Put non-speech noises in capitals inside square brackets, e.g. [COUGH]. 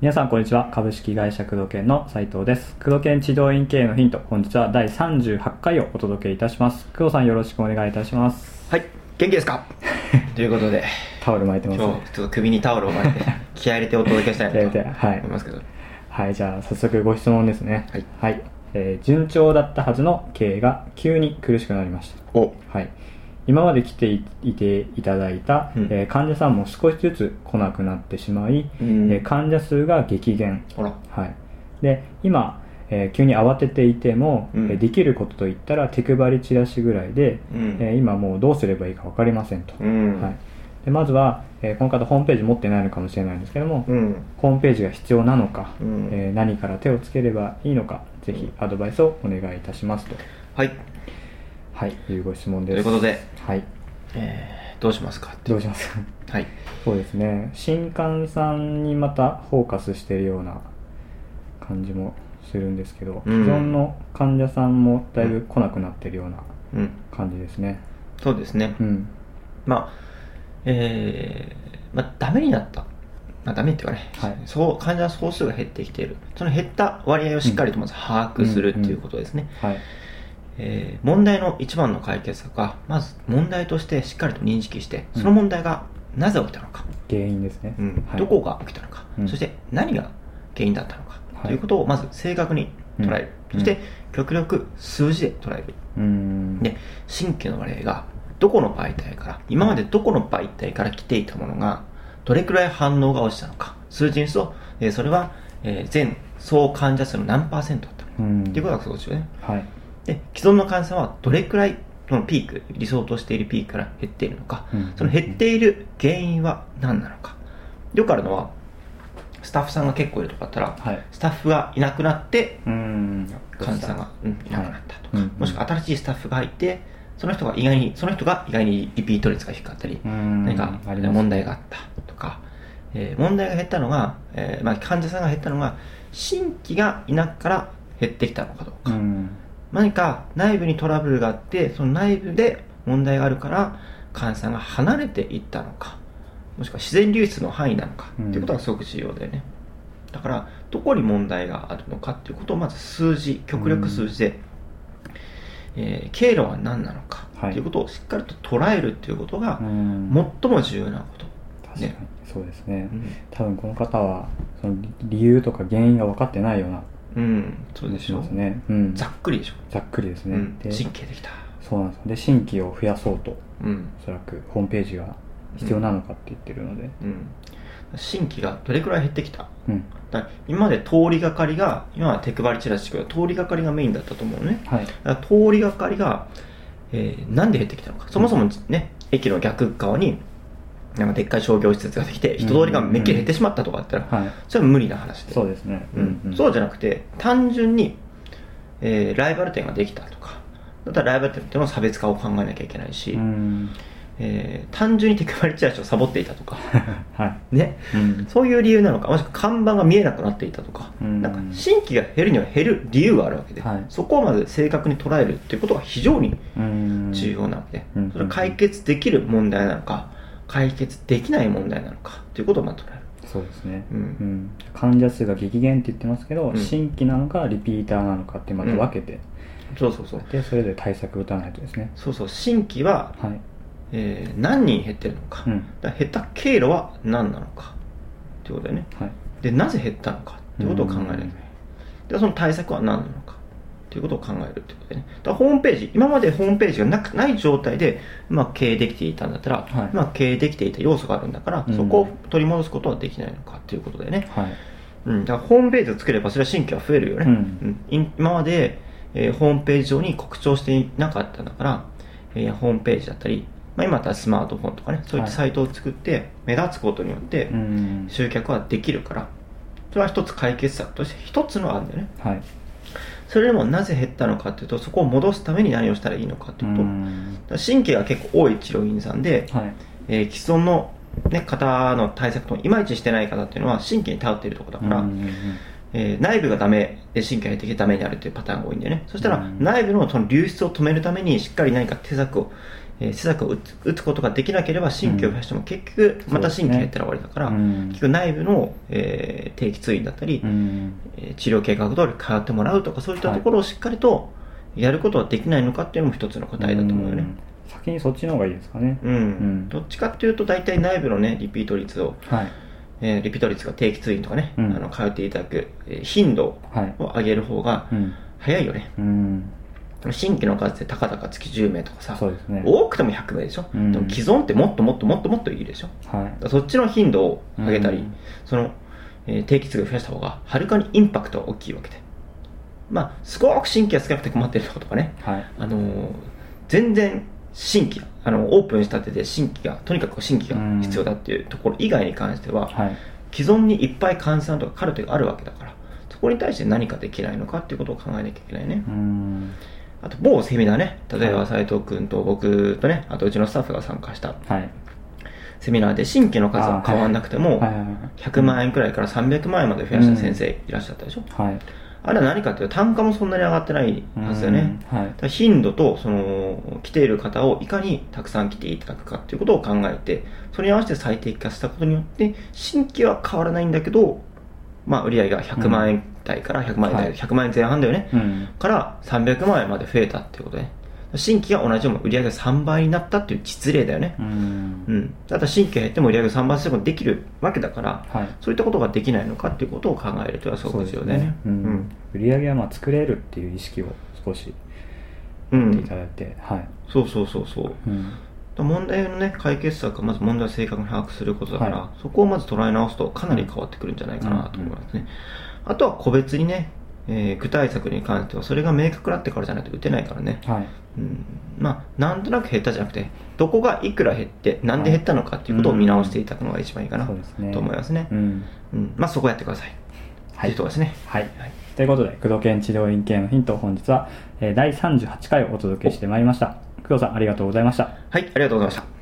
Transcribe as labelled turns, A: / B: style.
A: 皆さんこんにちは。株式会社工藤研の斉藤です。工藤研治療院経営のヒント。本日は第38回をお届けいたします。工藤さんよろしくお願いいたします。
B: はい。元気ですか？[LAUGHS] ということで。
A: タオル巻いてます
B: 今
A: ね
B: 日ちょっと首にタオルを巻いて [LAUGHS] 気合い入れてお届けしたいなと [LAUGHS] 思いますけど。
A: はいじゃあ早速ご質問ですね。
B: はい、
A: えー順調だったはずの経営が急に苦しくなりました。
B: お。
A: はい。今まで来ていいていただいた、
B: うん。
A: えー患者さんも少しずつ来なくなってしまい、
B: うん。
A: えー患者数が激減。はい、で今、えー急に慌てていても、
B: うん。
A: えーできることといったら手配りチラシぐらいで、
B: うん。
A: えー今もうどうすればいいか分かりませんと、
B: うん。
A: はい、でまずは、えーこの方ホームページ持ってないのかもしれないんですけども、
B: うん。
A: ホームページが必要なのか、
B: うん。
A: えー何から手をつければいいのかぜひアドバイスをお願いいたしますと、
B: はい。
A: はい、いうご質問です。
B: ということで、
A: はい、
B: えー、どうしますかって
A: どうします
B: はい。
A: そうですね。新刊さんにまたフォーカスしてるような感じもするんですけど、
B: うん。
A: 既存の患者さんもだいぶ来なくなってるような
B: うん。
A: 感じですね。
B: そうですね、
A: うん。
B: まあえー、まあダメになったまあダメっていうかね、
A: はい。
B: そう患者総数が減ってきている。その減った割合をしっかりとまず把握するっていうことですね、
A: はい。
B: えー問題の一番の解決策はまず問題としてしっかりと認識して
A: うん。
B: その問題がなぜ起きたのか、
A: 原因ですね、
B: うん。
A: はい、
B: どこが起きたのか、
A: うん。
B: そして何が原因だったのか、
A: はい。
B: ということをまず正確に捉える、
A: うん。
B: そして極力数字で捉える、
A: うーん。
B: で新規の割合がどこの媒体から今までどこの媒体から来ていたものがどれくらい反応が落ちたのか。数字にすると、えーそれは、えー全総患者数の何パーセントだったのか、
A: うん。
B: っていうことがそうですよね。
A: はい。
B: で既存の患者さんはどれくらいそのピーク理想としているピークから減っているのか、
A: うん。
B: その減っている原因は何なのか。よくあるのはスタッフさんが結構いるとかだったら、
A: はい。
B: スタッフがいなくなって患者さんが、うん、いなくなったとか、
A: はいうん。
B: もしくは新しいスタッフが入ってその人が意外にその人が意外にリピート率が低かったり、何か問題があったとか、えー問題が減ったのが、えーまあ、患者さんが減ったのが新規がいなくから減ってきたのかどうか、
A: うん。
B: 何か内部にトラブルがあってその内部で問題があるから患者さんが離れていったのか。もしくは自然流出の範囲なのか。
A: うん。
B: っていうことがすごく重要だよね、だからどこに問題があるのかっていうことをまず数字極力数字で、えー経路は何なのか
A: はい。
B: うことをしっかりと捉えるっていうことが最も重要なこと、
A: 確かに。そうですね、
B: うん。
A: 多分この方はその理由とか原因が分かってないような
B: うん、そうでしょ
A: 気がしますね、うん、
B: ざっくりでしょ、
A: ざっくりですね、
B: うん、
A: で
B: 神経できた。
A: そうなんですよ。で新規を増やそうと。
B: うん。
A: おそらくホームページが必要なのかって言ってるので。
B: うん新規がどれくらい減ってきた？
A: うん、
B: だ今まで通りがかりが今は手配りチラシ通りがかりがメインだったと思うのね。
A: はい。
B: だから通りがかりが、えーなんで減ってきたのか。そもそもね駅の逆側になんかでっかい商業施設ができて人通りがめっきり減ってしまったとかだったら、
A: はい。
B: それは無理な話で。
A: そうですね。
B: うん。そうじゃなくて単純に、えーライバル店ができたとかだったらライバル店っていうのは差別化を考えなきゃいけないし、
A: うん
B: えー単純に手配りチラシをサボっていたとか。[LAUGHS]
A: はい。
B: ね。
A: うん。
B: そういう理由なのか、もしくは看板が見えなくなっていたとか、
A: うん。
B: なんか新規が減るには減る理由があるわけで、
A: はい。
B: そこをまず正確に捉えるっていうことが非常に
A: うん。
B: 重要なわけで、
A: うん。
B: それは解決できる問題なのか、解決できない問題なのかということをまず捉える。
A: そうですね、
B: うん。
A: 患者数が激減って言ってますけど、
B: うん。
A: 新規なのかリピーターなのかってまた分けて、
B: そうそうそう。
A: でそれで対策打たないとですね。
B: そうそう、新規は、
A: はい、
B: えー何人減ってるのか、
A: うん。
B: だ減った経路は何なのか。っていうことだよね。
A: はい、
B: で、なぜ減ったのか。っていうことを考えなきゃいけない。で、その対策は何なのか。っていうことを考えるってことでね。だホームページ、今までホームページがなくない状態で、まあ、経営できていたんだったら、
A: はい。
B: まあ、経営できていた要素があるんだから、
A: うん。
B: そこを取り戻すことはできないのか。っていうことでね。
A: はい。
B: うん、だからホームページを作ればそれは新規は増えるよね。
A: うん。
B: い今まで、えーホームページ上に告知をしていなかったんだから、えーホームページだったり、まあ、今だったらスマートフォンとかね、そういったサイトを作って目立つことによって
A: うん。
B: 集客はできるから、それは一つ解決策として一つのがあるんだよね。
A: はい。
B: それでもなぜ減ったのかっていうと、そこを戻すために何をしたらいいのかっていうと、神経が結構多い治療院さんで、
A: はい。
B: えー既存の、ね、方の対策といまいちしてない方っていうのは神経に頼っているところだから、えー内部がダメで神経が的ダメになるというパターンが多いんだよね。そしたら、
A: うん。
B: 内部のその流出を止めるためにしっかり何か手策を、えー施策を打つ打つことができなければ神経を増やしても結局また神経減ったら終わりだから、
A: うん。
B: 結局内部の、えー定期通院だったり、
A: うん。
B: えー治療計画通り通ってもらうとかそういったところをしっかりとやることはできないのかっていうのも一つの答えだと思うよね。
A: ん。先にそっちの方がいいですかね。
B: うん。
A: ん。
B: どっちかっていうと大体内部のねリピート率を、
A: はい。
B: えーリピート率が定期通院とかね、
A: うん。
B: あの通っていただく、えー頻度
A: はい。
B: を上げる方が
A: うん。
B: 早いよね、
A: うん
B: 新規の数でたかだか月10名とかさ、
A: ね。
B: 多くても100名でしょ、
A: うん。
B: でも既存ってもっともっともっともっといいでしょ
A: はい。
B: らそっちの頻度を上げたり、
A: うん。
B: その、えー定期数を増やした方がはるかにインパクトは大きいわけで。まあすごく神経が少なくて困ってるとことかね。
A: はい。
B: あのー全然新規あのオープンしたてで新規がとにかく新規が必要だっていうところ以外に関しては、
A: はい。
B: 既存にいっぱい換算とかカルテがあるわけだからそこに対して何かできないのかっていうことを考えなきゃいけないね、
A: うん
B: あと某セミナーね。例えば
A: はい。
B: 斉藤君と僕とねあとうちのスタッフが参加した。
A: はい。
B: セミナーで新規の数は変わんなくても
A: はい。はいはい
B: 100万円くらいから300万円まで増やした先生いらっしゃったでしょ、
A: はい。
B: あれは何かっていうと単価もそんなに上がってないはずだよね、
A: うん。はい。
B: 頻度とその来ている方をいかにたくさん来ていただくかっていうことを考えてそれに合わせて最適化したことによって新規は変わらないんだけど、まあ、売上が100万円台から100万円台、
A: はい。
B: 100万円前半だよね、
A: うん。
B: から300万円まで増えたっていうことで新規が同じように売上が3倍になったっていう実例だよね。
A: う、ん。
B: うん、だから新規が減っても売上が3倍することができるわけだから
A: はい。
B: そういったことができないのかっていうことを考えるというのはすごく重要だよね。
A: うん。売り上げはまあ作れるっていう意識を少し
B: うん、うん
A: 持っていただいてはい。
B: そうそうそうそう。
A: うん。
B: 問題のね解決策はまず問題を正確に把握することだから、
A: は
B: そこをまず捉え直すとかなり変わってくるんじゃないかなと思いますね、あとは個別にね、えー具体策に関してはそれが明確だってからじゃないと打てないからね、
A: はい。
B: うん、まあなんとなく減ったじゃなくてどこがいくら減ってなんで減ったのかっていうことを見直していただくのが一番いいかなと思いますね、
A: うん。
B: うん。まあそこやってください。
A: はい。
B: というところですね。
A: はい。
B: はい
A: ということで工藤研治療院系のヒント本日は、えー第38回をお届けしてまいりました。工藤さんありがとうございました。
B: はい、ありがとうございました